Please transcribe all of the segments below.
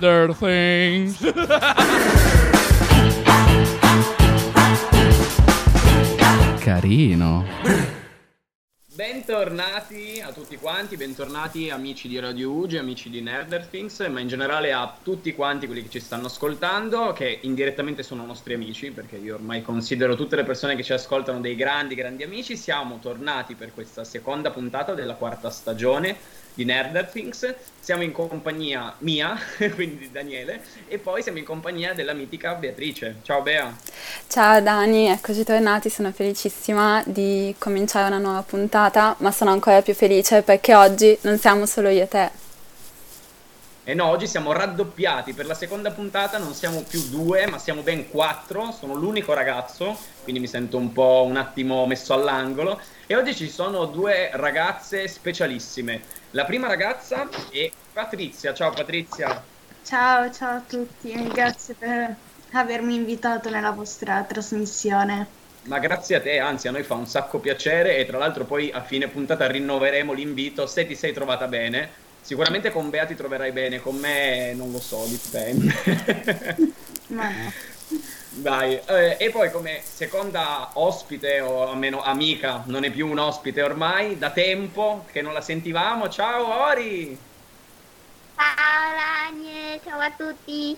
Nerder Things. Carino. Bentornati a tutti quanti, bentornati amici di Radio Ugi, amici di Nerder Things, ma in generale a tutti quanti quelli che ci stanno ascoltando, che indirettamente sono nostri amici, perché io ormai considero tutte le persone che ci ascoltano dei grandi, grandi amici. Siamo tornati per questa seconda puntata della quarta stagione di Nerder Things. Siamo in compagnia mia, quindi di Daniele, e poi siamo in compagnia della mitica Beatrice. Ciao Bea. Ciao Dani, eccoci tornati, sono felicissima di cominciare una nuova puntata, ma sono ancora più felice perché oggi non siamo solo io e te. E no, oggi siamo raddoppiati per la seconda puntata, non siamo più due, ma siamo ben quattro. Sono l'unico ragazzo, quindi mi sento un po' un attimo messo all'angolo. E oggi ci sono due ragazze specialissime. La prima ragazza è Patrizia. Ciao Patrizia. Ciao, ciao a tutti, grazie per avermi invitato nella vostra trasmissione. Ma grazie a te, anzi a noi fa un sacco piacere e tra l'altro poi a fine puntata rinnoveremo l'invito se ti sei trovata bene. Sicuramente con Bea ti troverai bene, con me non lo so, dipende. Ma no. Dai, eh, e poi come seconda ospite o almeno amica, non è più un ospite ormai, da tempo che non la sentivamo. Ciao Ori! Ciao Daniele, ciao a tutti.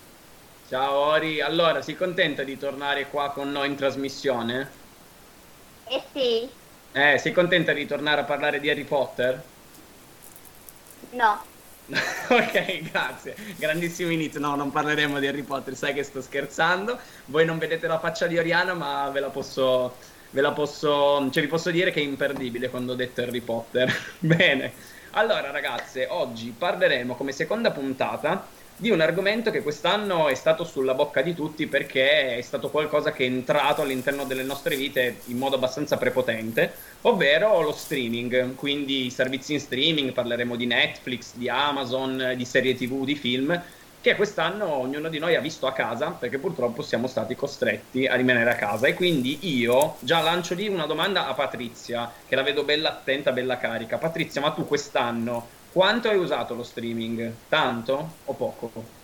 Ciao Ori, allora sei contenta di tornare qua con noi in trasmissione? Eh sì, Eh, sei contenta di tornare a parlare di Harry Potter? No, ok, grazie. Grandissimo inizio. No, non parleremo di Harry Potter, sai che sto scherzando. Voi non vedete la faccia di Oriana, ma ve la posso. Ve la posso. Cioè, vi posso dire che è imperdibile quando ho detto Harry Potter. Bene. Allora, ragazze, oggi parleremo come seconda puntata di un argomento che quest'anno è stato sulla bocca di tutti perché è stato qualcosa che è entrato all'interno delle nostre vite in modo abbastanza prepotente, ovvero lo streaming, quindi i servizi in streaming, parleremo di Netflix, di Amazon, di serie TV, di film, che quest'anno ognuno di noi ha visto a casa perché purtroppo siamo stati costretti a rimanere a casa e quindi io già lancio lì una domanda a Patrizia, che la vedo bella attenta, bella carica. Patrizia, ma tu quest'anno quanto hai usato lo streaming? Tanto o poco?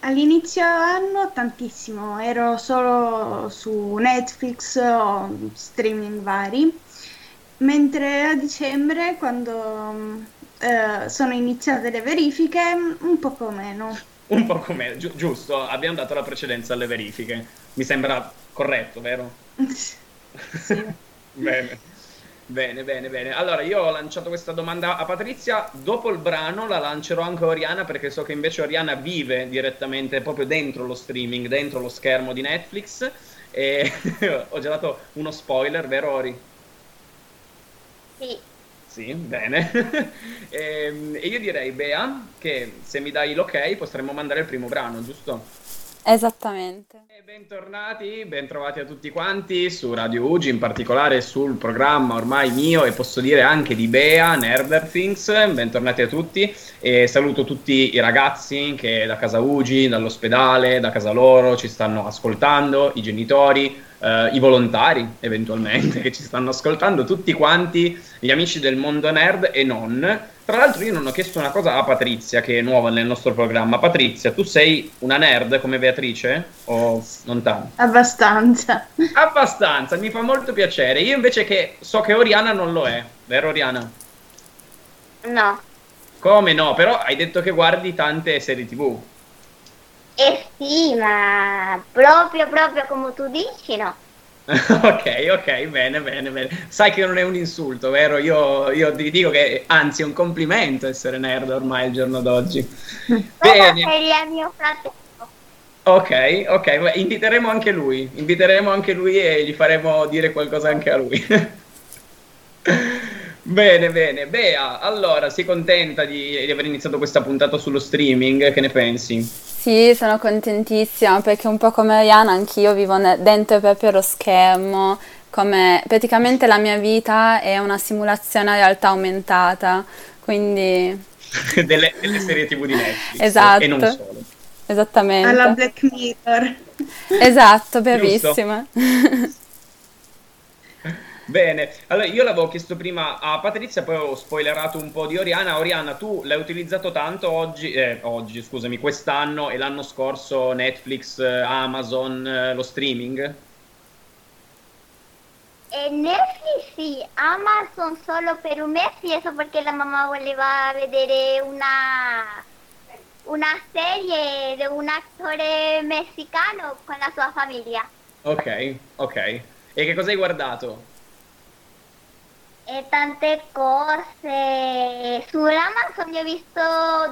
All'inizio anno tantissimo, ero solo su Netflix o streaming vari, mentre a dicembre, quando eh, sono iniziate le verifiche, un poco meno. Un po' come, giu- giusto, abbiamo dato la precedenza alle verifiche. Mi sembra corretto, vero? Sì. Bene. Bene, bene, bene. Allora, io ho lanciato questa domanda a Patrizia. Dopo il brano la lancerò anche a Oriana perché so che invece Oriana vive direttamente proprio dentro lo streaming, dentro lo schermo di Netflix. E ho già dato uno spoiler, vero Ori? sì, Sì, bene. Ehm, e io direi, Bea, che se mi dai l'ok potremmo mandare il primo brano, giusto? Esattamente. E bentornati, bentrovati a tutti quanti su Radio Ugi, in particolare sul programma ormai mio e posso dire anche di Bea, Nerder Things. Bentornati a tutti e saluto tutti i ragazzi che da casa Ugi, dall'ospedale, da casa loro ci stanno ascoltando, i genitori, eh, i volontari eventualmente che ci stanno ascoltando, tutti quanti gli amici del mondo nerd e non. Tra l'altro io non ho chiesto una cosa a Patrizia che è nuova nel nostro programma. Patrizia, tu sei una nerd come Beatrice o non tanto? Abbastanza. Abbastanza, mi fa molto piacere. Io invece che so che Oriana non lo è, vero Oriana? no. Come no? Però hai detto che guardi tante serie TV. Eh sì, ma proprio, proprio come tu dici, no. ok, ok, bene, bene, bene. Sai che non è un insulto, vero? Io, io ti dico che anzi è un complimento essere nerd ormai il giorno d'oggi. Bene. il mio fratello. Ok, ok, ma inviteremo anche lui, inviteremo anche lui e gli faremo dire qualcosa anche a lui. Bene, bene. Bea, allora, sei contenta di, di aver iniziato questa puntata sullo streaming? Che ne pensi? Sì, sono contentissima perché un po' come Ariana anch'io vivo ne- dentro proprio lo schermo, come praticamente la mia vita è una simulazione a realtà aumentata, quindi delle, delle serie TV di Netflix. Esatto. E non solo. esattamente. Alla Black Mirror. Esatto, bravissima. Bene, allora io l'avevo chiesto prima a Patrizia, poi ho spoilerato un po' di Oriana. Oriana, tu l'hai utilizzato tanto oggi, eh, oggi scusami, quest'anno e l'anno scorso Netflix, eh, Amazon, eh, lo streaming? E Netflix sì, Amazon solo per un mese, eso perché la mamma voleva vedere una, una serie di un attore messicano con la sua famiglia. Ok, ok. E che cosa hai guardato? E tante cose. Su Amazon ho visto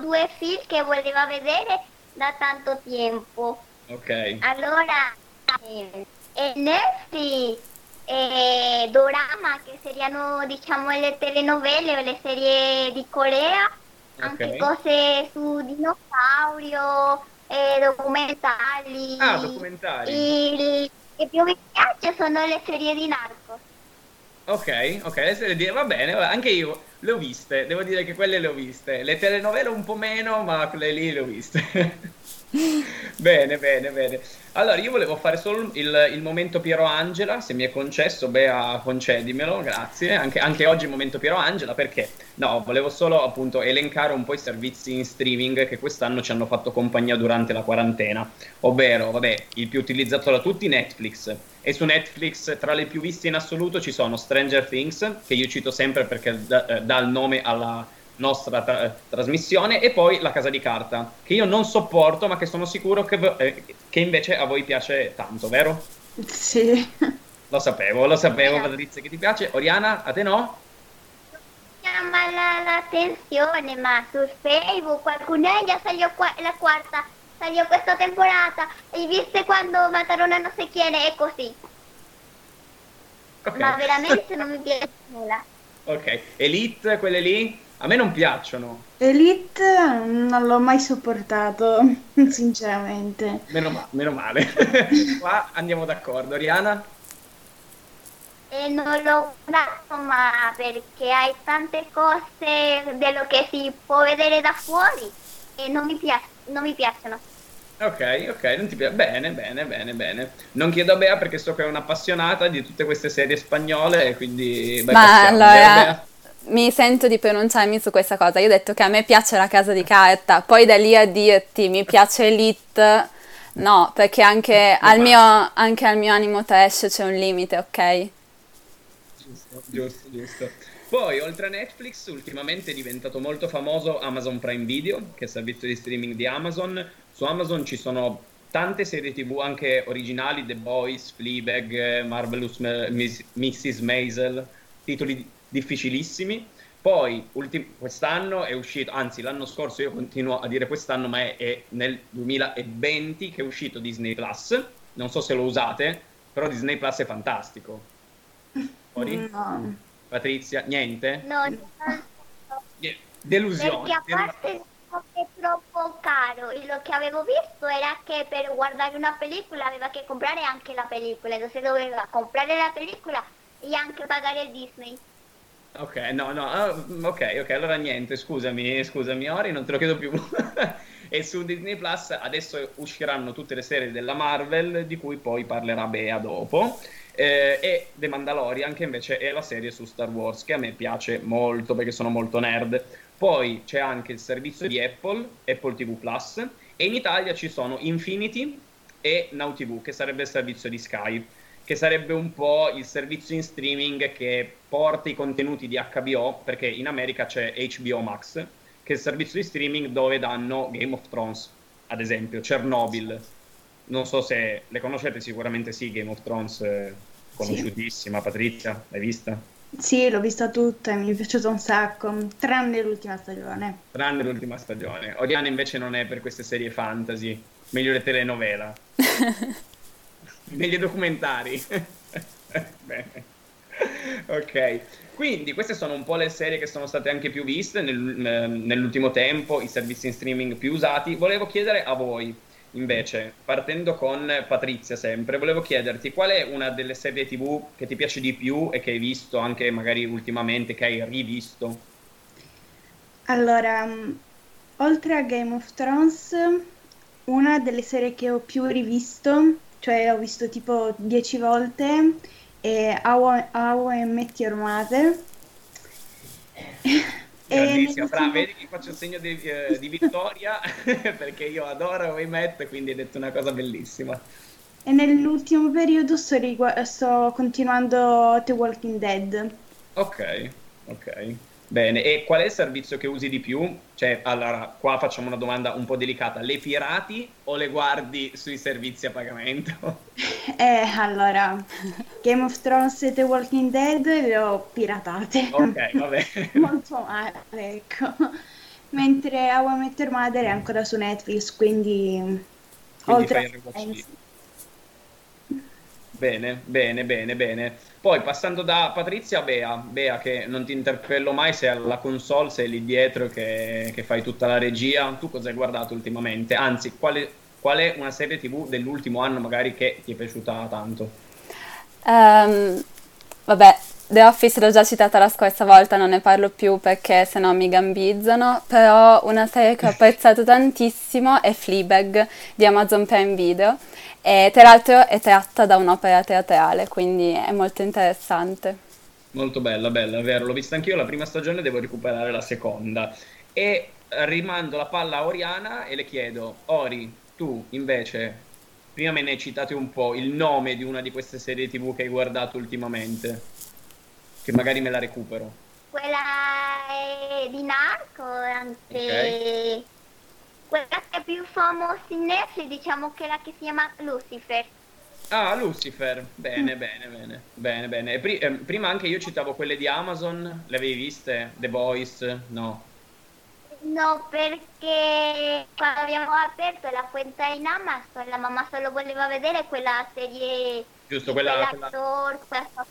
due film che voleva vedere da tanto tempo. Ok. Allora, eh, e Netflix e Dorama, che saranno diciamo le telenovelle o le serie di Corea, anche Ok. cose su dinosaurio, e documentari. Ah, documentari. Il che più mi piace sono le serie di Narcos. Ok, ok, le serie va bene, anche io le ho viste, devo dire che quelle le ho viste. Le telenovele un po' meno, ma quelle lì le ho viste. Bene, bene, bene. Allora, io volevo fare solo il, il momento Piero Angela, se mi è concesso, Bea, concedimelo, grazie. Anche, anche oggi il momento Piero Angela, perché? No, volevo solo appunto elencare un po' i servizi in streaming che quest'anno ci hanno fatto compagnia durante la quarantena, ovvero, vabbè, il più utilizzato da tutti, Netflix. E su Netflix, tra le più viste in assoluto, ci sono Stranger Things, che io cito sempre perché eh, dà il nome alla nostra tra- trasmissione, e poi La Casa di Carta, che io non sopporto, ma che sono sicuro che, v- eh, che invece a voi piace tanto, vero? Sì. Lo sapevo, lo sapevo. Patrizia, che ti piace. Oriana, a te no? Llama la, la attenzione, ma su Facebook qualcuno "Eh, già salió qua- la quarta, salió questa temporata, e viste quando matarono a non so chi, è così. Ok. Ma veramente non mi piace nulla. Ok, Elite, quelle lì? A me non piacciono. Elite non l'ho mai sopportato, sinceramente. Meno, ma- meno male. Qua andiamo d'accordo. Oriana? E non l'ho guardato, ma perché hai tante cose dello che si può vedere da fuori e non mi, piac- non mi piacciono. Ok, ok, non ti piace. Bene, bene, bene, bene. Non chiedo a Bea perché so che è un'appassionata di tutte queste serie spagnole, e quindi... Beh, Ma passiamo, allora Bea? Mi sento di pronunciarmi su questa cosa. Io ho detto che a me piace la casa di carta, poi da lì a dirti mi piace Elite, no, perché anche al mio, anche al mio animo trash c'è un limite, ok? Giusto, giusto, giusto. Poi, oltre a Netflix, ultimamente è diventato molto famoso Amazon Prime Video, che è il servizio di streaming di Amazon. Su Amazon ci sono tante serie TV anche originali, The Boys, Fleabag, eh, Marvelous Mrs. Maisel, titoli difficilissimi. Poi, ultim- quest'anno è uscito, anzi l'anno scorso io continuo a dire quest'anno, ma è, è nel 2020 che è uscito Disney Plus. Non so se lo usate, però Disney Plus è fantastico. Ori? No. Patrizia, niente? No, no, Delusione. perché a parte è troppo caro e lo che avevo visto era che per guardare una pellicola aveva che comprare anche la pellicola, entonces doveva comprare la pellicola e anche pagare il Disney. Ok, no, no, ah, ok, ok, allora niente, scusami, scusami Ori, non te lo chiedo più. e su Disney Plus adesso usciranno tutte le serie della Marvel, di cui poi parlerà Bea dopo. Eh, e The Mandalorian, che invece è la serie su Star Wars, che a me piace molto perché sono molto nerd. Poi c'è anche il servizio di Apple, Apple TV Plus, e in Italia ci sono Infinity e Now TV, che sarebbe il servizio di Sky, che sarebbe un po' il servizio in streaming che porta i contenuti di HBO, perché in America c'è HBO Max, che è il servizio di streaming dove danno Game of Thrones, ad esempio, Chernobyl. Non so se le conoscete, sicuramente sì, Game of Thrones, eh, conosciutissima, Patrizia, l'hai vista? Sì, l'ho vista tutta e mi è piaciuto un sacco, tranne l'ultima stagione. Tranne l'ultima stagione. Oriana invece non è per queste serie fantasy, meglio le telenovela. Meglio i documentari. Bene. Ok, quindi queste sono un po' le serie che sono state anche più viste nel- nell'ultimo tempo, i servizi in streaming più usati. Volevo chiedere a voi, invece, partendo con Patrizia sempre, volevo chiederti qual è una delle serie TV che ti piace di più e che hai visto anche magari ultimamente, che hai rivisto? Allora, mh, oltre a Game of Thrones, una delle serie che ho più rivisto, cioè ho visto tipo dieci volte, e How, How I Met Your Mother. Grandissima, brava, vedi che faccio il segno di, eh, di vittoria perché io adoro I Met, quindi hai detto una cosa bellissima. E nell'ultimo periodo sto, rigu- sto continuando The Walking Dead. Ok, ok. Bene, e qual è il servizio che usi di più? Cioè, allora, qua facciamo una domanda un po' delicata. Le pirati o le guardi sui servizi a pagamento? Eh, allora, Game of Thrones e The Walking Dead le ho piratate. Ok, vabbè. Molto male, ecco. Mentre How I Met Your Mother è ancora su Netflix, quindi... quindi oltre il Bene, bene, bene, bene. Poi passando da Patrizia a Bea, Bea che non ti interpello mai, sei alla console, sei lì dietro che, che fai tutta la regia. Tu cosa hai guardato ultimamente? Anzi, quale, qual è una serie tv dell'ultimo anno magari che ti è piaciuta tanto? Um, vabbè, The Office l'ho già citata la scorsa volta, non ne parlo più perché sennò mi gambizzano, però una serie che ho apprezzato tantissimo è Fleabag di Amazon Prime Video e tra l'altro è tratta da un'opera teatrale, quindi è molto interessante. Molto bella, bella, è vero, l'ho vista anch'io la prima stagione, devo recuperare la seconda. E rimando la palla a Oriana e le chiedo, Ori, tu invece, prima me ne hai citato un po' il nome di una di queste serie tv che hai guardato ultimamente, che magari me la recupero. Quella è di Narco, anche... Okay quella che è più famosa in Netflix diciamo che è la che si chiama Lucifer. Ah, Lucifer, bene, mm. bene, bene, bene, bene. Pri- eh, prima anche io citavo quelle di Amazon, le avevi viste? The Voice? No. No, perché quando abbiamo aperto la cuenta in Amazon la mamma solo voleva vedere quella serie Giusto, quella, quella... Quella...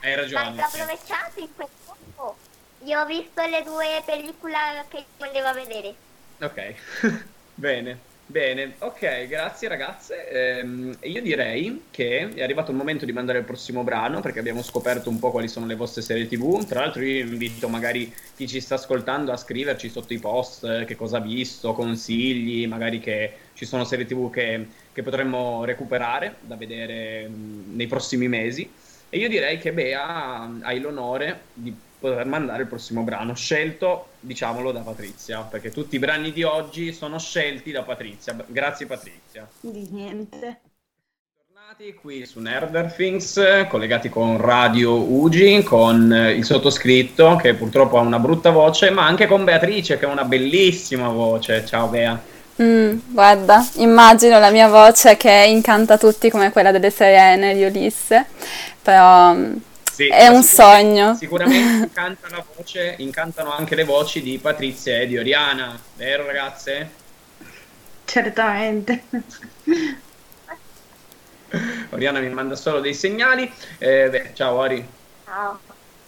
Hai ragione. Ma approvechato in quel tempo. Io ho visto le due pellicole che voleva vedere. Ok, bene, bene, ok, grazie ragazze. Ehm, io direi che è arrivato il momento di mandare il prossimo brano perché abbiamo scoperto un po' quali sono le vostre serie TV. Tra l'altro io invito magari chi ci sta ascoltando a scriverci sotto i post eh, che cosa ha visto, consigli, magari che ci sono serie TV che, che potremmo recuperare da vedere mm, nei prossimi mesi. E io direi che Bea hai l'onore di poter mandare il prossimo brano, scelto, diciamolo, da Patrizia, perché tutti i brani di oggi sono scelti da Patrizia. Grazie Patrizia. Di niente. Tornati qui su Nerder Things, collegati con Radio Ugi, con il sottoscritto che purtroppo ha una brutta voce, ma anche con Beatrice che ha una bellissima voce. Ciao Bea. Mm, guarda, immagino la mia voce che incanta tutti come quella delle sirene di Ulisse, però sì, è un sogno. Sicuramente incanta la voce, incantano anche le voci di Patrizia e di Oriana, vero ragazze? Certamente. Oriana mi manda solo dei segnali. Eh, beh, ciao Ori. Ciao.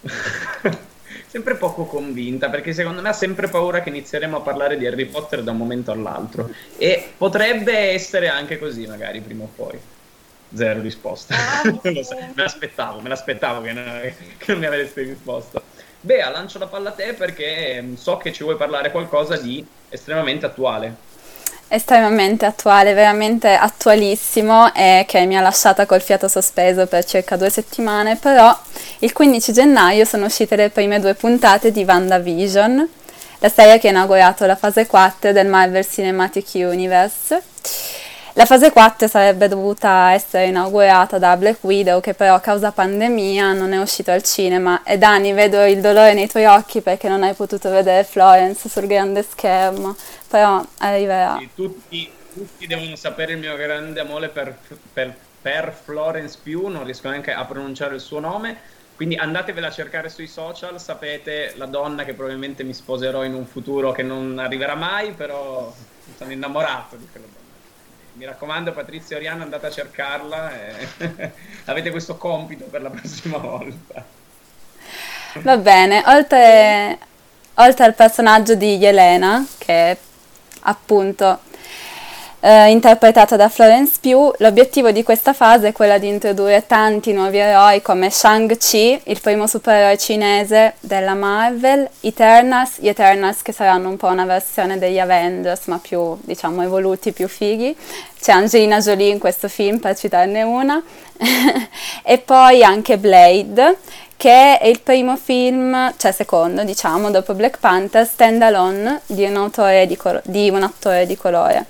sempre poco convinta perché secondo me ha sempre paura che inizieremo a parlare di Harry Potter da un momento all'altro e potrebbe essere anche così magari prima o poi zero risposta. Ah, so, me l'aspettavo, me l'aspettavo che non, che non mi avreste risposto. Bea, lancio la palla a te perché mm, so che ci vuoi parlare qualcosa di estremamente attuale. Estremamente attuale, veramente attualissimo e che mi ha lasciata col fiato sospeso per circa due settimane, però il 15 gennaio sono uscite le prime due puntate di WandaVision, la serie che ha inaugurato la fase 4 del Marvel Cinematic Universe la fase 4 sarebbe dovuta essere inaugurata da Black Widow, che però a causa pandemia non è uscito al cinema. E Dani, vedo il dolore nei tuoi occhi perché non hai potuto vedere Florence sul grande schermo, però arriverà. Tutti, tutti, devono sapere il mio grande amore per, per, per Florence Pugh, non riesco neanche a pronunciare il suo nome. Quindi andatevela a cercare sui social, sapete la donna che probabilmente mi sposerò in un futuro che non arriverà mai, però sono innamorato di quella donna mi raccomando Patrizia Oriano andate a cercarla e avete questo compito per la prossima volta. Va bene oltre, oltre al personaggio di Yelena che appunto eh, interpretata da Florence Pugh. L'obiettivo di questa fase è quella di introdurre tanti nuovi eroi come Shang-Chi, il primo supereroe cinese della Marvel, Eternals, gli Eternals che saranno un po' una versione degli Avengers ma più diciamo evoluti, più fighi. C'è Angelina Jolie in questo film per citarne una e poi anche Blade che è il primo film, cioè secondo diciamo, dopo Black Panther, stand alone di un, di, colo- di un attore di colore.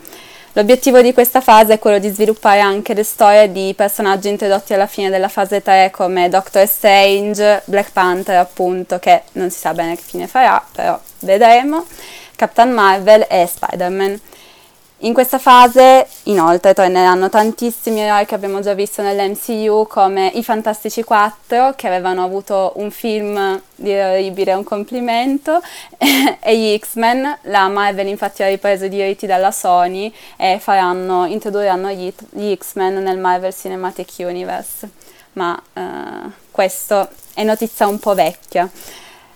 L'obiettivo di questa fase è quello di sviluppare anche le storie di personaggi introdotti alla fine della fase 3 come Doctor Strange, Black Panther appunto, che non si sa bene che fine farà, però vedremo, Captain Marvel e Spider-Man. In questa fase inoltre torneranno tantissimi eroi che abbiamo già visto nell'MCU come i Fantastici 4 che avevano avuto un film direi un complimento e gli X-Men, la Marvel infatti ha ripreso i diritti dalla Sony e faranno, introdurranno gli, gli X-Men nel Marvel Cinematic Universe ma eh, questo è notizia un po' vecchia.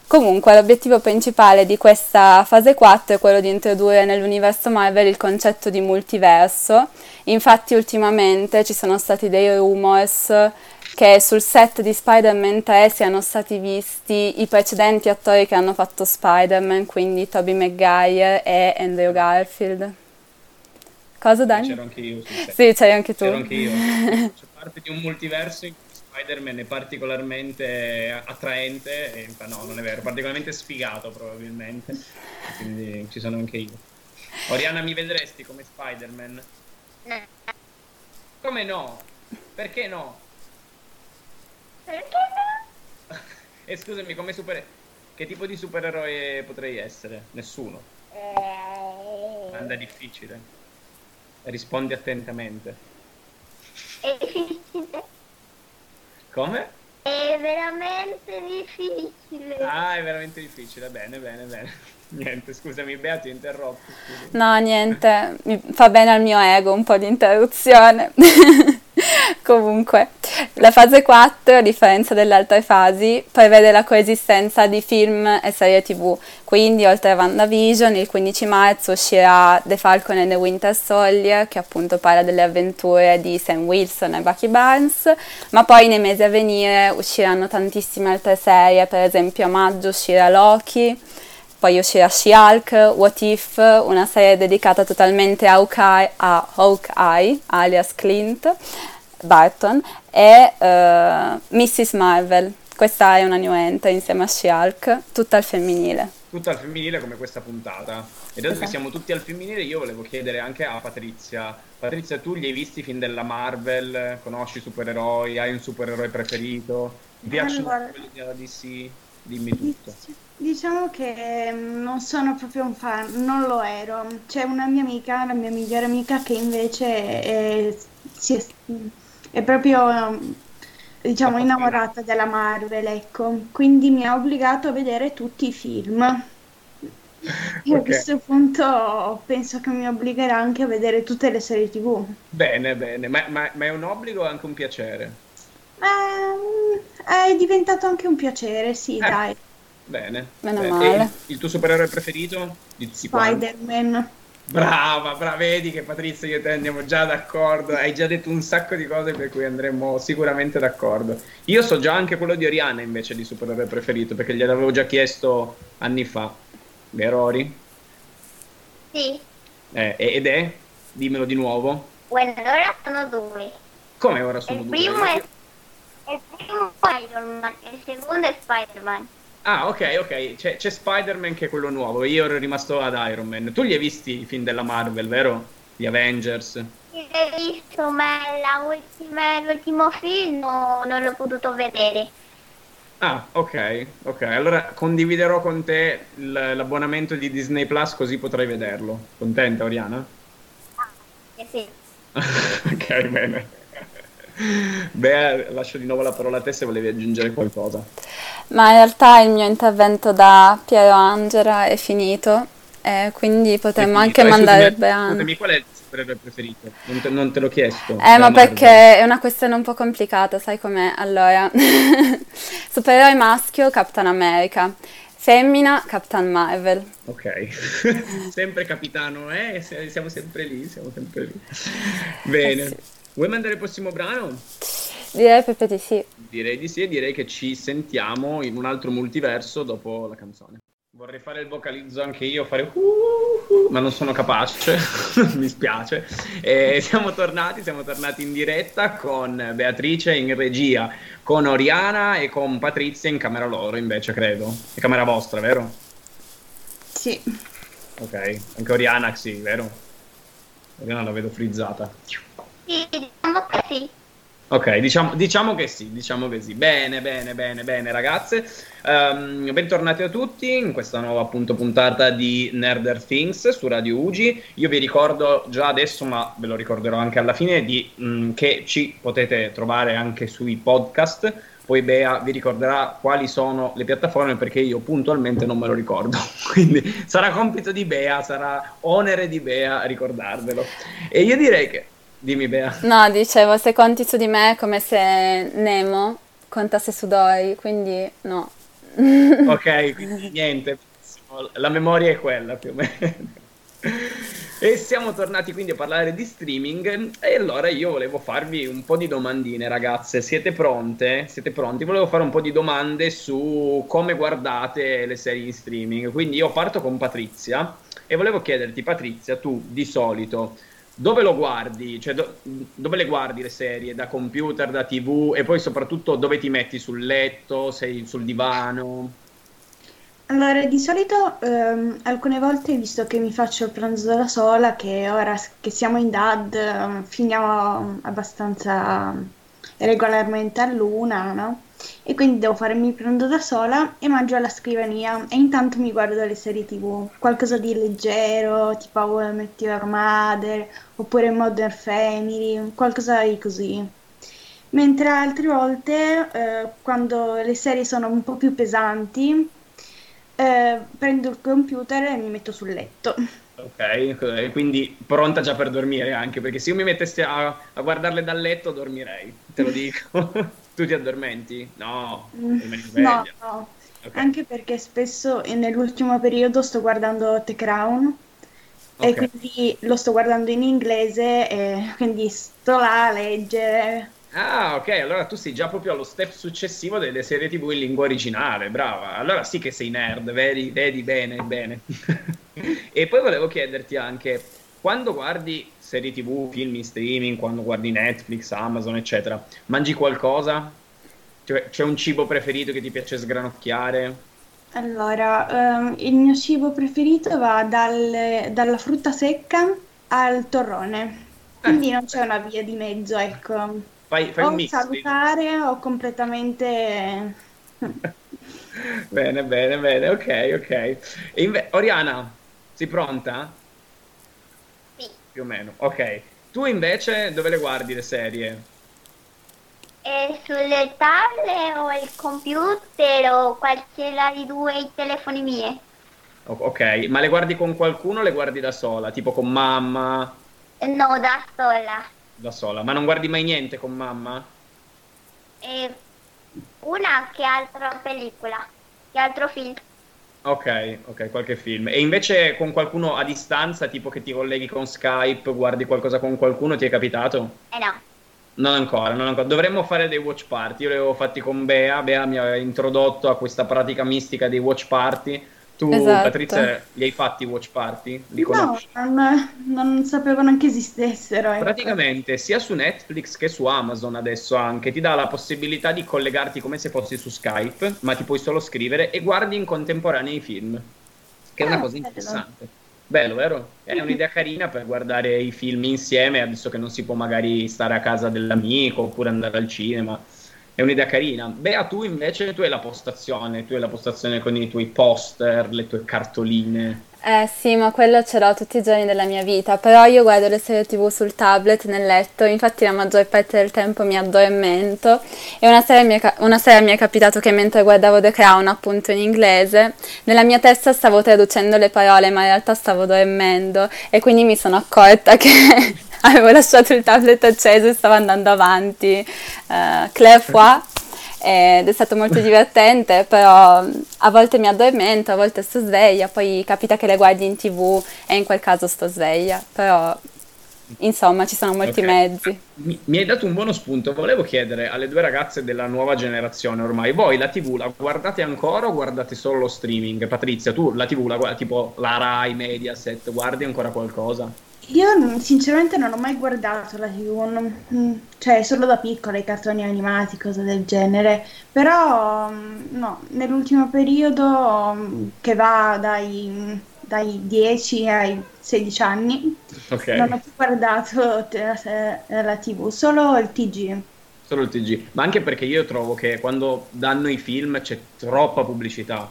Comunque l'obiettivo principale di questa fase 4 è quello di introdurre nell'universo Marvel il concetto di multiverso. Infatti ultimamente ci sono stati dei rumors che sul set di Spider-Man 3 siano stati visti i precedenti attori che hanno fatto Spider-Man, quindi Tobey Maguire e Andrew Garfield. Cosa Dani? C'ero anche io. Sì, c'eri anche tu. C'ero anche io. C'è parte di un multiverso in Spider-Man è particolarmente attraente, e, no, non è vero, particolarmente sfigato probabilmente, quindi ci sono anche io. Oriana, mi vedresti come Spider-Man? No. Come no? Perché no? Perché no? e scusami, come super... Che tipo di supereroe potrei essere? Nessuno. Eh, Domanda difficile. Rispondi attentamente. Come? È veramente difficile. Ah, è veramente difficile. Bene, bene, bene. Niente, scusami, Bea, ti interrompo. Scusami. No, niente, mi fa bene al mio ego un po' di interruzione. Comunque, la fase 4, a differenza delle altre fasi, prevede la coesistenza di film e serie tv. Quindi, oltre a WandaVision, il 15 marzo uscirà The Falcon and the Winter Soldier, che appunto parla delle avventure di Sam Wilson e Bucky Barnes, ma poi nei mesi a venire usciranno tantissime altre serie, per esempio a maggio uscirà Loki, poi uscirà She-Hulk, What If, una serie dedicata totalmente a Hawkeye, a Hawkeye alias Clint Barton, e uh, Mrs. Marvel. Questa è una new entry insieme a She-Hulk, tutta al femminile. Tutta al femminile come questa puntata. E dato che Esatto. siamo tutti al femminile, io volevo chiedere anche a Patrizia. Patrizia, tu li hai visti i film della Marvel? Conosci i supereroi? Hai un supereroe preferito? Ti piacciono Allora. quelli della DC? Dimmi tutto. Diciamo che mm, non sono proprio un fan, non lo ero. C'è una mia amica, la mia migliore amica, che invece è, è, è proprio, mm, diciamo, innamorata della Marvel, ecco. Quindi mi ha obbligato a vedere tutti i film. E a questo punto penso che mi obbligherà anche a vedere tutte le serie TV. Bene, bene. Ma, ma- ma è un obbligo o anche un piacere? Ma mm, è diventato anche un piacere, sì, Eh, dai. Bene. Meno Eh, male. e il, tuo supereroe preferito? Di tutti quanti? Spider-Man. Brava, brava, vedi che Patrizia e io te andiamo già d'accordo, hai già detto un sacco di cose per cui andremo sicuramente d'accordo. Io so già anche quello di Oriana invece di supereroe preferito, perché gliel'avevo già chiesto anni fa, vero Ori? Sì. Eh, ed è? Dimmelo di nuovo. Bueno, ora sono due. Come ora sono Il due? primo è, il primo è Iron Man, il secondo è Spider-Man. Ah, ok, ok, c'è, c'è Spider-Man che è quello nuovo, io ero rimasto ad Iron Man. Tu li hai visti i film della Marvel, vero? Gli Avengers? Sì, L'ho visto, ma ultima- l'ultimo film no- non l'ho potuto vedere. Ah, ok, ok. Allora condividerò con te l'abbonamento di Disney Plus così potrai vederlo. Contenta, Oriana? Eh sì. ok, bene. Beh, lascio di nuovo la parola a te se volevi aggiungere qualcosa. Ma in realtà il mio intervento da Piero Angela è finito, e quindi potremmo anche quindi- mandare il scusami, qual è il tuo supereroe preferito? Non te, non te l'ho chiesto. Eh, ma Marvel. perché è una questione un po' complicata, sai com'è? Allora, supereroe maschio, Captain America. Femmina, Capitan Marvel. Ok, sempre capitano, eh? Siamo sempre lì, siamo sempre lì. Bene. Eh sì. Vuoi mandare il prossimo brano? Direi proprio di sì. Direi di sì e direi che ci sentiamo in un altro multiverso dopo la canzone. Vorrei fare il vocalizzo anche io, fare uh, uh, ma non sono capace, mi spiace. E siamo tornati, siamo tornati in diretta con Beatrice in regia, con Oriana e con Patrizia in camera loro invece, credo. È camera vostra, vero? Sì. Ok, anche Oriana sì, vero? Oriana la vedo frizzata. Sì, diciamo che sì. Ok, diciamo, diciamo, che sì, diciamo che sì. Bene, bene, bene, bene, ragazze. Um, bentornati a tutti in questa nuova appunto puntata di Nerder Things su Radio Ugi. Io vi ricordo già adesso, ma ve lo ricorderò anche alla fine, di, mh, mm, che ci potete trovare anche sui podcast. Poi Bea vi ricorderà quali sono le piattaforme perché io puntualmente non me lo ricordo. Quindi sarà compito di Bea, sarà onere di Bea ricordarvelo. E io direi che Dimmi Bea. No, dicevo, se conti su di me è come se Nemo contasse su Dory, quindi no. ok, quindi niente, la memoria è quella più o meno. E siamo tornati quindi a parlare di streaming e allora io volevo farvi un po' di domandine ragazze, siete pronte? Siete pronti? Volevo fare un po' di domande su come guardate le serie in streaming, quindi io parto con Patrizia e volevo chiederti Patrizia, tu di solito dove lo guardi? Cioè, do, dove le guardi le serie? Da computer, da tv e poi soprattutto dove ti metti sul letto, sei sul divano? Allora, di solito ehm, alcune volte, visto che mi faccio il pranzo da sola, che ora che siamo in DAD, ehm, finiamo abbastanza regolarmente a luna, no? E quindi devo farmi prendo da sola e mangio alla scrivania e intanto mi guardo le serie tv, qualcosa di leggero, tipo How I Met Your Mother oppure Modern Family, qualcosa di così. Mentre altre volte, eh, quando le serie sono un po' più pesanti, eh, prendo il computer e mi metto sul letto. Ok, quindi pronta già per dormire anche, perché se io mi mettessi a, a guardarle dal letto dormirei, te lo dico. Tu ti addormenti? No, mm, no, no. Okay. anche perché spesso nell'ultimo periodo sto guardando The Crown okay. e quindi lo sto guardando in inglese e quindi sto là a leggere. Ah, ok, allora tu sei già proprio allo step successivo delle serie TV in lingua originale, brava. Allora sì che sei nerd, vedi, vedi bene, bene. e poi volevo chiederti anche, quando guardi serie tv, film in streaming, quando guardi Netflix, Amazon, eccetera, mangi qualcosa? Cioè, c'è un cibo preferito che ti piace sgranocchiare? Allora, um, il mio cibo preferito va dal, dalla frutta secca al torrone, quindi eh. non c'è una via di mezzo, ecco. Fai, fai o un mix, salutare o completamente... bene, bene, bene, ok, ok. E inve- Oriana, sei pronta? Più o meno. Ok. Tu invece dove le guardi le serie? Eh, sulle tavole o il computer o qualsiasi di due i telefoni miei. ok, ma le guardi con qualcuno o le guardi da sola? Tipo con mamma? No, da sola. Da sola, ma non guardi mai niente con mamma? Eh, una che altra pellicola, che altro film. Ok, ok, qualche film. E invece con qualcuno a distanza, tipo che ti colleghi con Skype, guardi qualcosa con qualcuno, ti è capitato? Eh no. Non ancora, non ancora. Dovremmo fare dei watch party. Io li avevo fatti con Bea. Bea mi aveva introdotto a questa pratica mistica dei watch party tu, esatto. Patrizia, li hai fatti i watch party? Li no, non, non, sapevo neanche esistessero. Ecco. Praticamente sia su Netflix che su Amazon adesso anche ti dà la possibilità di collegarti come se fossi su Skype, ma ti puoi solo scrivere e guardi in contemporanea i film, che è una ah, cosa interessante. Bello, vero? È un'idea carina per guardare i film insieme, adesso che non si può magari stare a casa dell'amico oppure andare al cinema è un'idea carina. Bea, tu invece tu hai la postazione, tu hai la postazione con i tuoi poster, le tue cartoline. Eh sì, ma quello ce l'ho tutti i giorni della mia vita, però io guardo le serie tv sul tablet nel letto, infatti la maggior parte del tempo mi addormento e una sera, mi è, una sera mi è capitato che mentre guardavo The Crown appunto in inglese, nella mia testa stavo traducendo le parole ma in realtà stavo dormendo e quindi mi sono accorta che avevo lasciato il tablet acceso e stavo andando avanti. Uh, Claire Foy ed è stato molto divertente, però a volte mi addormento, a volte sto sveglia, poi capita che le guardi in tv e in quel caso sto sveglia, però insomma ci sono molti okay. mezzi. Mi, mi, hai dato un buono spunto, volevo chiedere alle due ragazze della nuova generazione ormai, voi la tv la guardate ancora o guardate solo lo streaming? Patrizia, tu la tv la guardi tipo la Rai, Mediaset, guardi ancora qualcosa? Io sinceramente non ho mai guardato la TV, non, mm, cioè solo da piccola i cartoni animati, cose del genere, però mm, no, nell'ultimo periodo mm, che va dai, dai 10 ai 16 anni okay. non ho più guardato la, la TV, solo il TG. Solo il TG, ma anche perché io trovo che quando danno i film c'è troppa pubblicità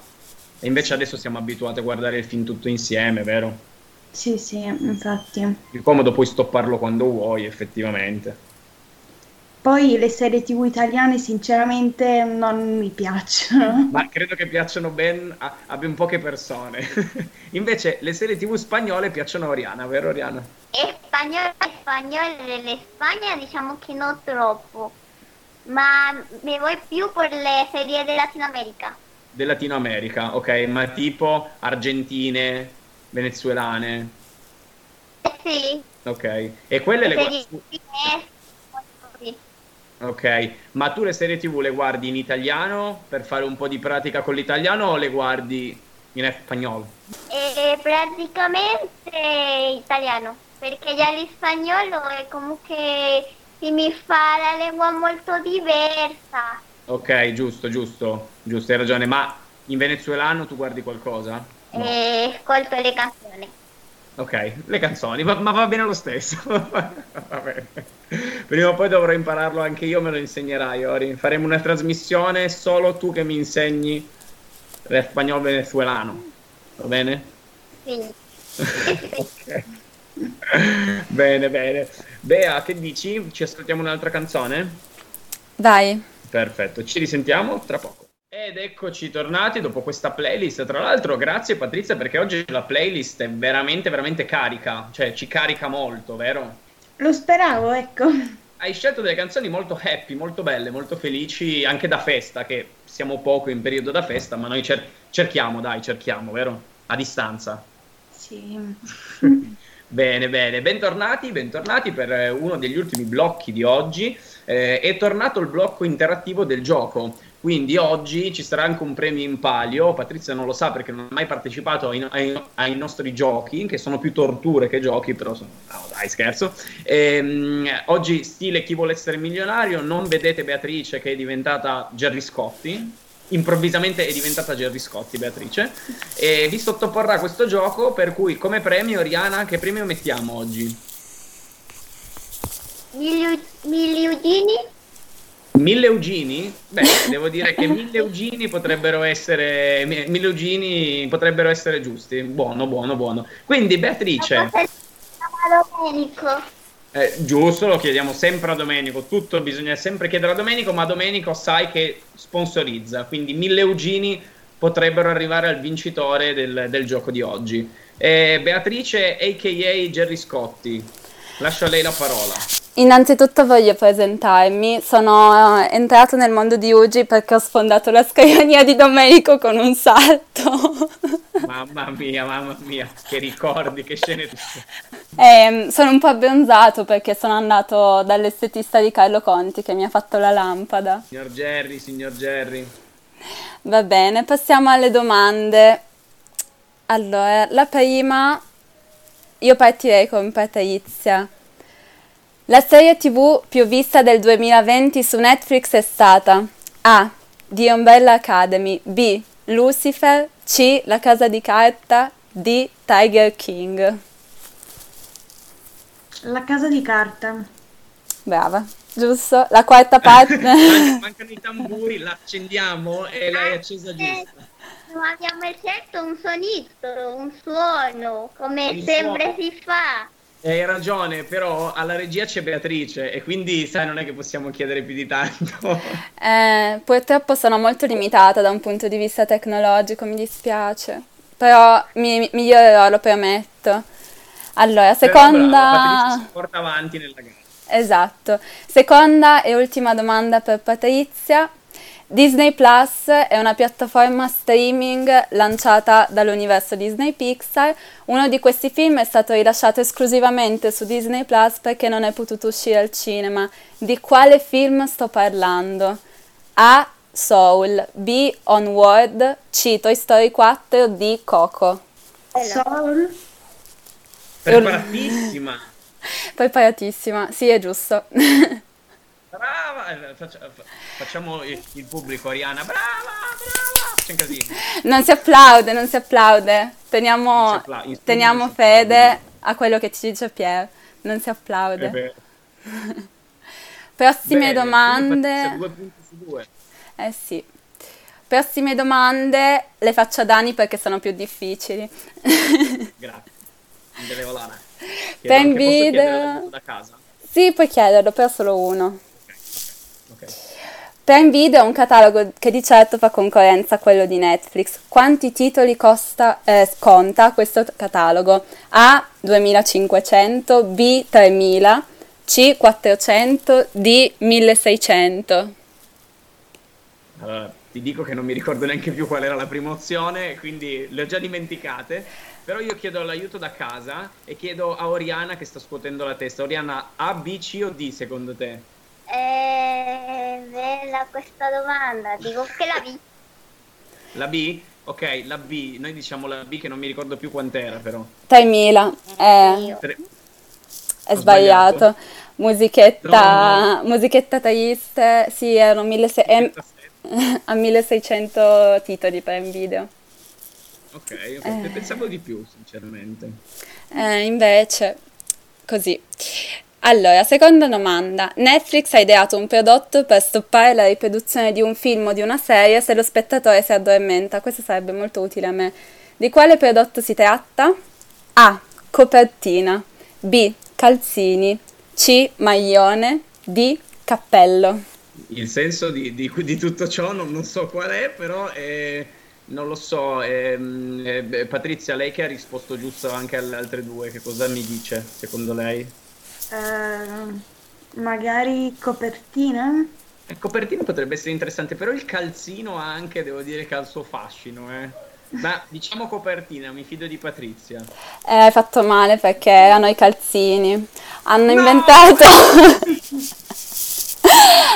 e invece adesso siamo abituati a guardare il film tutto insieme, vero? Sì, sì, infatti. Il comodo puoi stopparlo quando vuoi, effettivamente. Poi le serie tv italiane sinceramente non mi piacciono. Ma credo che piacciono ben a, a ben poche persone. Invece le serie tv spagnole piacciono a Oriana, vero Oriana? Spagnole, spagnole delle Spagna diciamo che non troppo, ma mi vuoi più per le serie del Latino America. Del Latino America, ok, ma tipo argentine, venezuelane? Sì. Ok, e quelle le guardi... Ok, ma tu le serie tv le guardi in italiano per fare un po' di pratica con l'italiano o le guardi in spagnolo? Eh, praticamente italiano, perché già l'espagnolo è comunque si mi fa la lingua molto diversa. Ok, giusto, giusto, giusto, hai ragione, ma in venezuelano tu guardi qualcosa? No. E ascolto le canzoni. Ok, le canzoni, ma, ma va bene lo stesso. Prima o poi dovrò impararlo anche io, me lo insegnerai, Ori. Faremo una trasmissione solo tu che mi insegni lo spagnolo venezuelano. Va bene? Sì. ok. bene, bene. Bea, che dici? Ci ascoltiamo un'altra canzone? Vai. Perfetto, ci risentiamo tra poco. Ed eccoci tornati dopo questa playlist. Tra l'altro, grazie Patrizia perché oggi la playlist è veramente, veramente carica, cioè ci carica molto, vero? Lo speravo, ecco. Hai scelto delle canzoni molto happy, molto belle, molto felici, anche da festa, che siamo poco in periodo da festa, ma noi cer- cerchiamo, dai, cerchiamo, vero? A distanza. Sì. bene, bene, bentornati, bentornati per uno degli ultimi blocchi di oggi. Eh, è tornato il blocco interattivo del gioco. Quindi oggi ci sarà anche un premio in palio. Patrizia non lo sa perché non ha mai partecipato ai, ai, ai nostri giochi, che sono più torture che giochi, però sono... No, dai, scherzo. Ehm, oggi, stile chi vuole essere milionario, non vedete Beatrice che è diventata Gerry Scotti. Improvvisamente è diventata Gerry Scotti, Beatrice. E vi sottoporrà questo gioco, per cui come premio, Riana, che premio mettiamo oggi? Miliudini? Mille Eugini? Beh, devo dire che mille Eugini potrebbero essere mille Eugini potrebbero essere giusti. Buono, buono, buono. Quindi Beatrice. Domenico. Eh, giusto, lo chiediamo sempre a Domenico. Tutto bisogna sempre chiedere a Domenico, ma Domenico sai che sponsorizza. Quindi mille Eugini potrebbero arrivare al vincitore del, del gioco di oggi. Eh, Beatrice, a.k.a. Gerry Scotti. Lascio a lei la parola. Innanzitutto voglio presentarmi, sono eh, entrato nel mondo di Ugi perché ho sfondato la scrivania di Domenico con un salto. Mamma mia, mamma mia, che ricordi, che scene tutte. Eh, sono un po' abbronzato perché sono andato dall'estetista di Carlo Conti che mi ha fatto la lampada. Signor Jerry, signor Jerry. Va bene, passiamo alle domande. Allora, la prima, io partirei con Patrizia. La serie tv più vista del 2020 su Netflix è stata A. The Umbrella Academy B. Lucifer C. La Casa di Carta D. Tiger King La Casa di Carta Brava, giusto? La quarta parte Mancano i tamburi, l'accendiamo e l'hai accesa giusta non abbiamo scelto un sonito, un suono, come il sempre suono. si fa. Hai ragione, però alla regia c'è Beatrice e quindi sai non è che possiamo chiedere più di tanto. Eh, purtroppo sono molto limitata da un punto di vista tecnologico, mi dispiace. Però mi, migliorerò, lo prometto. Allora, seconda... Però, porta avanti nella gara. Esatto. Seconda e ultima domanda per Patrizia. Disney Plus è una piattaforma streaming lanciata dall'universo Disney Pixar. Uno di questi film è stato rilasciato esclusivamente su Disney Plus perché non è potuto uscire al cinema. Di quale film sto parlando? A. Soul, B. Onward, C. Toy Story 4, D. Coco. Soul. Preparatissima. Preparatissima, sì, è giusto. Brava. Eh, faccia- fa- facciamo il, pubblico, Ariana. Brava, brava. C'è un casino. Non si applaude, non si applaude. Teniamo, si appla- teniamo fede applaude. a quello che ci dice Pier. Non si applaude. Prossime Bene, domande. due punti su due. Eh sì. Prossime domande le faccio a Dani perché sono più difficili. Grazie. Non deve volare. Chiedo chiedere video. da casa? sì, puoi chiederlo, però solo uno. Prime Video è un catalogo che di certo fa concorrenza a quello di Netflix. Quanti titoli costa, eh, conta questo catalogo? A 2500, B 3000, C 400, D 1600. Allora, ti dico che non mi ricordo neanche più qual era la prima opzione, quindi le ho già dimenticate. Però io chiedo l'aiuto da casa e chiedo a Oriana che sta scuotendo la testa. Oriana, A, B, C o D secondo te? Eh, bella questa domanda, dico che la vi. La B? Ok, la B. Noi diciamo la B che non mi ricordo più quant'era però. 3000, eh, Io. Tre- è Ho sbagliato. sbagliato. Musichetta, musichetta triste, sì, erano 1600, a 1600 titoli Prime Video. Ok, ok, pensavo di più sinceramente. Eh, invece, così. Allora, seconda domanda. Netflix ha ideato un prodotto per stoppare la riproduzione di un film o di una serie se lo spettatore si addormenta. Questo sarebbe molto utile a me. Di quale prodotto si tratta? A. Copertina. B. Calzini. C. Maglione. D. Cappello. Il senso di, di- di tutto ciò non, non so qual è, però eh, non lo so. ehm, eh, Patrizia, lei che ha risposto giusto anche alle altre due, che cosa mi dice secondo lei? Eh, magari copertina? Il copertino potrebbe essere interessante, però il calzino ha anche, devo dire, che ha il suo fascino, eh. Ma diciamo copertina, mi fido di Patrizia. Eh, hai fatto male perché erano i calzini. Hanno No! inventato...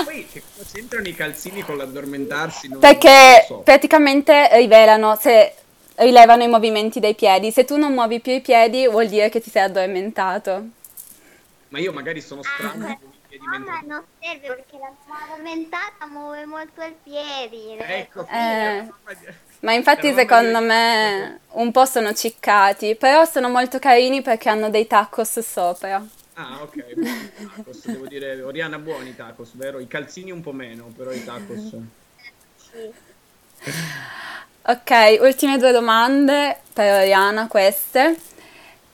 Poi che cosa c'entrano i calzini con l'addormentarsi? Non, Perché non so. praticamente rivelano, se rilevano i movimenti dei piedi. Se tu non muovi più i piedi, vuol dire che ti sei addormentato. Ma io magari sono strano. Ah, con i piedi No, mentre- ma non serve perché la mamma aumentata muove molto il piedi. Ecco, Eh. Ma infatti secondo me un po' sono ciccati, però sono molto carini perché hanno dei tacos sopra. Ah, ok, buoni tacos, devo dire, Oriana buoni tacos, vero? I calzini un po' meno, però i tacos. Ok, ultime due domande per Oriana queste.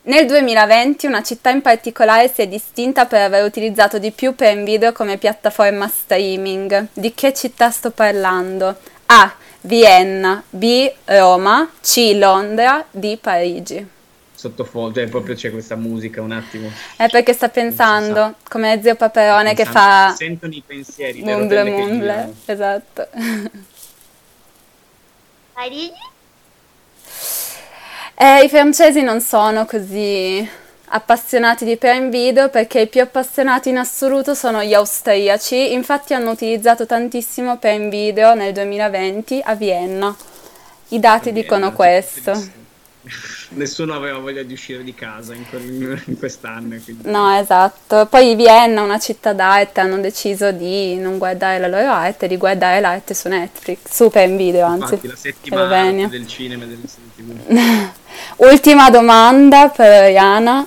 Nel 2020 una città in particolare si è distinta per aver utilizzato di più Prime Video come piattaforma streaming. Di che città sto parlando? A. Vienna, B. Roma, C. Londra, D. Parigi. Sottofondo, eh, proprio c'è questa musica un attimo. È perché sta pensando, come zio Paperone che Pensando- fa si Sentono i pensieri, le mumble che mumble. Esatto. Parigi? Eh, I francesi non sono così appassionati di Prime Video perché i più appassionati in assoluto sono gli austriaci, infatti hanno utilizzato tantissimo Prime Video nel 2020 a Vienna. I dati Vienna, dicono c'è questo. Nessuno aveva voglia di uscire di casa in, quel- in quest'anno. Quindi. No, esatto. Poi Vienna una città d'arte, hanno deciso di non guardare la loro arte, di guardare l'arte su Netflix, su Prime Video, anzi. Infatti, la settima Slovenia. arte del cinema e delle serie. Ultima domanda per Oriana.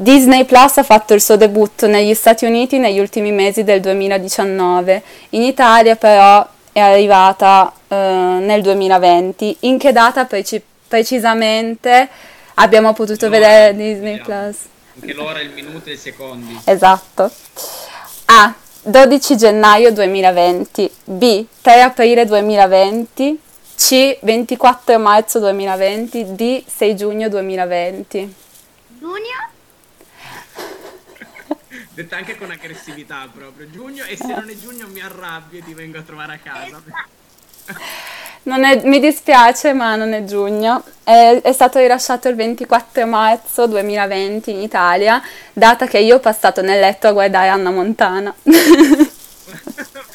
Disney Plus ha fatto il suo debutto negli Stati Uniti negli ultimi mesi del 2019. In Italia però è arrivata eh, nel 2020. In che data preci- precisamente abbiamo potuto L'ora, vedere Disney vediamo. Plus? Anche l'ora, il minuto e i secondi. Esatto. A. 12 gennaio 2020. B. 3 aprile 2020. C. 24 marzo 2020. D. 6 giugno 2020. Giugno? Detta anche con aggressività proprio. Giugno e se non è giugno mi arrabbio e ti vengo a trovare a casa. È, mi dispiace, ma non è giugno. È, è, stato rilasciato il 24 marzo 2020 in Italia, data che io ho passato nel letto a guardare Anna Montana.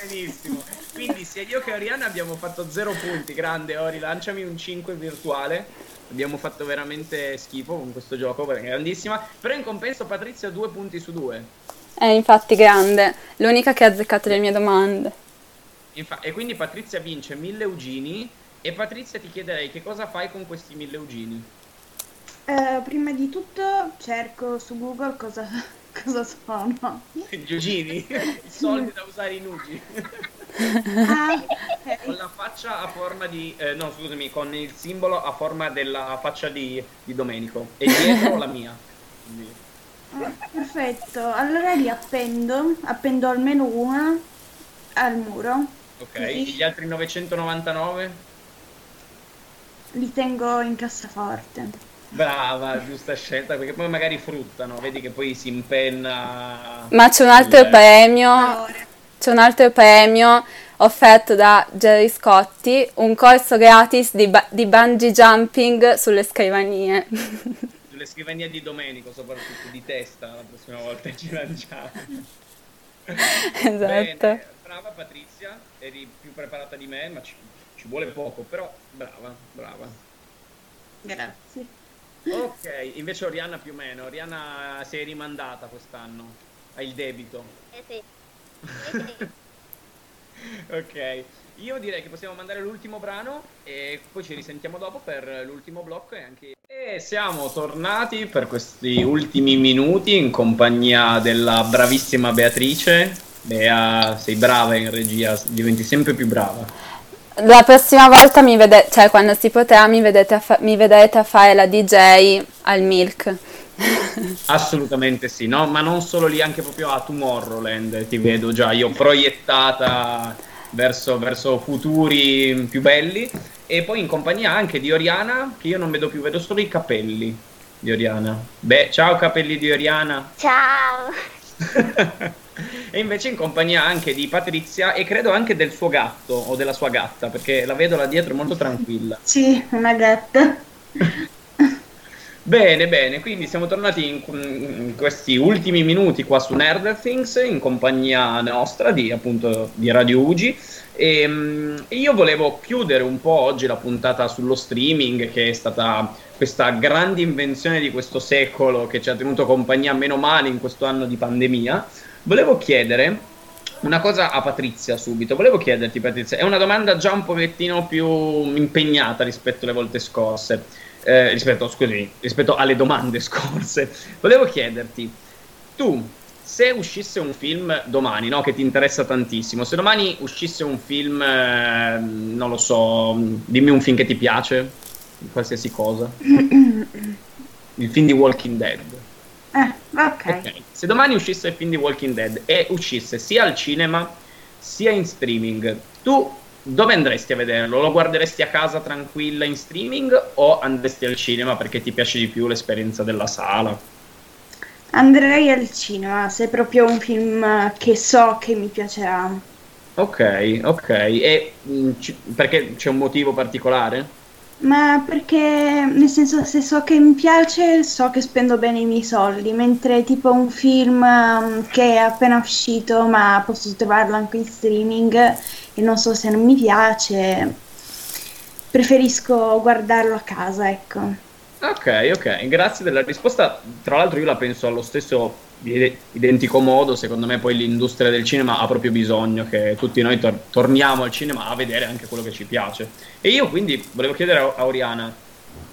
Benissimo. Quindi sia io che Oriana abbiamo fatto zero punti. Grande, Ori, lanciami un 5 virtuale. Abbiamo fatto veramente schifo con questo gioco, perché è grandissima. Però in compenso Patrizia due punti su due. È infatti grande, l'unica che ha azzeccato le mie domande. Infa- e quindi Patrizia vince mille ugini. E Patrizia ti chiederei che cosa fai con questi mille ugini? Eh, prima di tutto cerco su Google cosa, cosa sono. Gli ugini? I soldi da usare in ugi. ah, okay. Con la faccia a forma di... Eh, no, scusami, con il simbolo a forma della faccia di, di Domenico. E dietro la mia. Quindi... Ah, perfetto, allora li appendo, appendo almeno una al muro. Ok, così. gli altri 999? Li tengo in cassaforte. Brava, giusta scelta, perché poi magari fruttano, vedi che poi si impenna. Ma c'è un altro il... premio. C'è un altro premio offerto da Jerry Scotti, un corso gratis di, ba- di bungee jumping sulle scrivanie. Sulle scrivanie di Domenico, soprattutto di testa, la prossima volta ci lanciamo. Esatto. Bene, brava Patrizia, eri più preparata di me, ma ci, ci vuole poco, però brava, brava. Grazie. Ok, invece Oriana più o meno, Oriana si è rimandata quest'anno, ha il debito. Eh sì. ok, io direi che possiamo mandare l'ultimo brano e poi ci risentiamo dopo per l'ultimo blocco e anche... E siamo tornati per questi ultimi minuti in compagnia della bravissima Beatrice. Bea, sei brava in regia, diventi sempre più brava. La prossima volta mi vedete, cioè quando si potrà mi, vedete a fa- mi vedrete a fare la DJ al Milk. Assolutamente sì, no? ma non solo lì, anche proprio a Tomorrowland ti vedo già io proiettata verso, verso futuri più belli e poi in compagnia anche di Oriana che io non vedo più, vedo solo i capelli di Oriana. Beh, ciao capelli di Oriana. Ciao. e invece in compagnia anche di Patrizia e credo anche del suo gatto o della sua gatta perché la vedo là dietro molto tranquilla. Sì, una gatta. Bene, bene, quindi siamo tornati in, in, questi ultimi minuti qua su Nerd Things in compagnia nostra di appunto di Radio Ugi e um, io volevo chiudere un po' oggi la puntata sullo streaming che è stata questa grande invenzione di questo secolo che ci ha tenuto compagnia meno male in questo anno di pandemia. Volevo chiedere una cosa a Patrizia subito. Volevo chiederti Patrizia, è una domanda già un pochettino più impegnata rispetto alle volte scorse eh, rispetto, scusami, rispetto alle domande scorse, volevo chiederti, tu se uscisse un film domani, no, che ti interessa tantissimo, se domani uscisse un film, eh, non lo so, dimmi un film che ti piace, qualsiasi cosa, il film di Walking Dead. Eh, okay. Se domani uscisse il film di Walking Dead e uscisse sia al cinema sia in streaming, tu dove andresti a vederlo? Lo guarderesti a casa tranquilla in streaming o andresti al cinema perché ti piace di più l'esperienza della sala? Andrei al cinema se è proprio un film che so che mi piacerà. Ok, ok. E mm, c- perché c'è un motivo particolare? Ma perché, nel senso, se so che mi piace, so che spendo bene i miei soldi, mentre tipo un film um, che è appena uscito, ma posso trovarlo anche in streaming e non so se non mi piace, preferisco guardarlo a casa, ecco. Ok, ok, grazie della risposta. Tra l'altro io la penso allo stesso identico modo, secondo me poi l'industria del cinema ha proprio bisogno che tutti noi tor- torniamo al cinema a vedere anche quello che ci piace. E io quindi volevo chiedere a Oriana,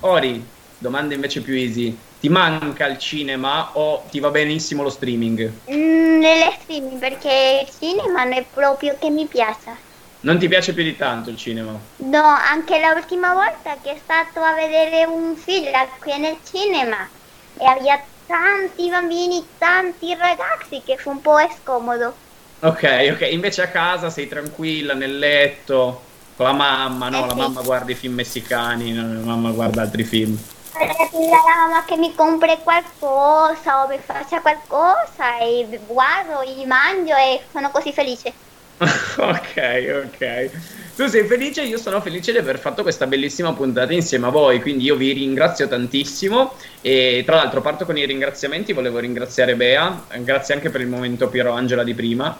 Ori, domanda invece più easy, ti manca il cinema o ti va benissimo lo streaming? Mm, nelle streaming perché il cinema non è proprio che mi piace. Non ti piace più di tanto il cinema? No, anche l'ultima volta che è stato a vedere un film qui nel cinema e aveva tanti bambini, tanti ragazzi che fu un po' scomodo. Ok, ok, invece a casa sei tranquilla nel letto con la mamma, no? Eh, la sì. mamma guarda i film messicani, la mamma guarda altri film. pedirle alla mamma che mi compri qualcosa o mi faccia qualcosa e guardo, gli mangio e sono così felice. ok, ok. Tu sei felice, io sono felice di aver fatto questa bellissima puntata insieme a voi, quindi io vi ringrazio tantissimo e tra l'altro parto con i ringraziamenti, volevo ringraziare Bea, grazie anche per il momento Piero Angela di prima.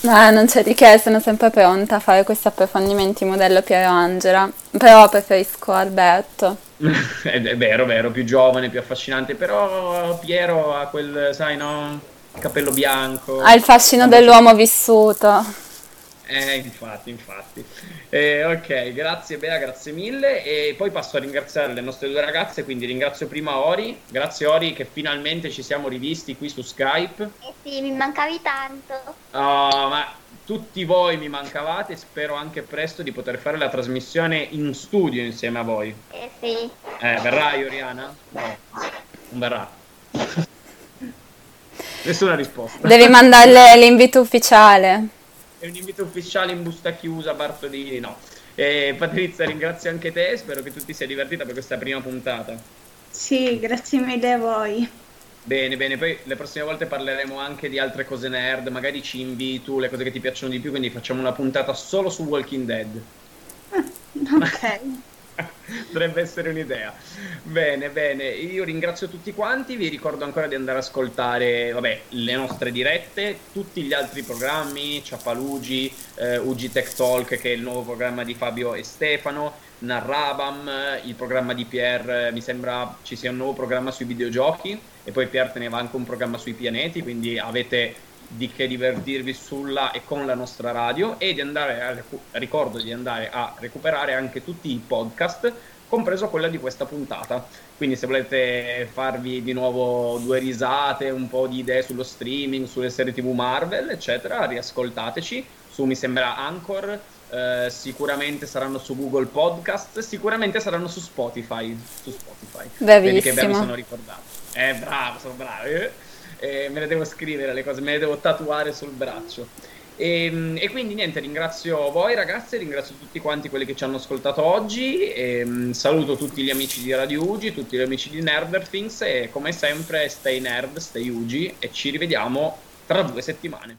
No, non c'è di che, sono sempre pronta a fare questi approfondimenti modello Piero Angela, però preferisco Alberto. è vero, vero, più giovane, più affascinante, però Piero ha quel, sai, no, capello bianco. Ha il fascino dell'uomo vissuto. Eh, infatti, infatti. Eh, ok, grazie Bea, grazie mille. E poi passo a ringraziare le nostre due ragazze, quindi ringrazio prima Ori. Grazie Ori che finalmente ci siamo rivisti qui su Skype. Eh sì, mi mancavi tanto. Oh, ma tutti voi mi mancavate, spero anche presto di poter fare la trasmissione in studio insieme a voi. Eh sì. Eh, verrai Oriana? No, non verrà. Nessuna risposta. Devi mandarle l'invito ufficiale è un invito ufficiale in busta chiusa, Bartolini, no. Eh, Patrizia, ringrazio anche te, spero che tu ti sia divertita per questa prima puntata. Sì, grazie mille a voi. Bene, bene, poi le prossime volte parleremo anche di altre cose nerd, magari ci inviti tu le cose che ti piacciono di più, quindi facciamo una puntata solo su Walking Dead. ok. Dovrebbe essere un'idea. Bene, bene, io ringrazio tutti quanti, vi ricordo ancora di andare ad ascoltare vabbè, le nostre dirette, tutti gli altri programmi, Ciapalugi, eh, UG Tech Talk che è il nuovo programma di Fabio e Stefano, Narrabam, il programma di Pier, mi sembra ci sia un nuovo programma sui videogiochi e poi Pier teneva anche un programma sui pianeti, quindi avete di che divertirvi sulla e con la nostra radio e di andare a ricordo di andare a recuperare anche tutti i podcast compreso quella di questa puntata. Quindi se volete farvi di nuovo due risate un po' di idee sullo streaming sulle serie tv Marvel eccetera riascoltateci su mi sembra Anchor eh, sicuramente saranno su Google Podcast sicuramente saranno su Spotify su Spotify. Bravissimo. che mi sono ricordato. Eh bravo sono bravo eh eh, me le devo scrivere le cose, me le devo tatuare sul braccio. E, ehm, e, quindi niente, ringrazio voi ragazzi, ringrazio tutti quanti quelli che ci hanno ascoltato oggi, e, um, saluto tutti gli amici di Radio Ugi, tutti gli amici di Nerder Things e come sempre stay nerd, stay Ugi e ci rivediamo tra due settimane.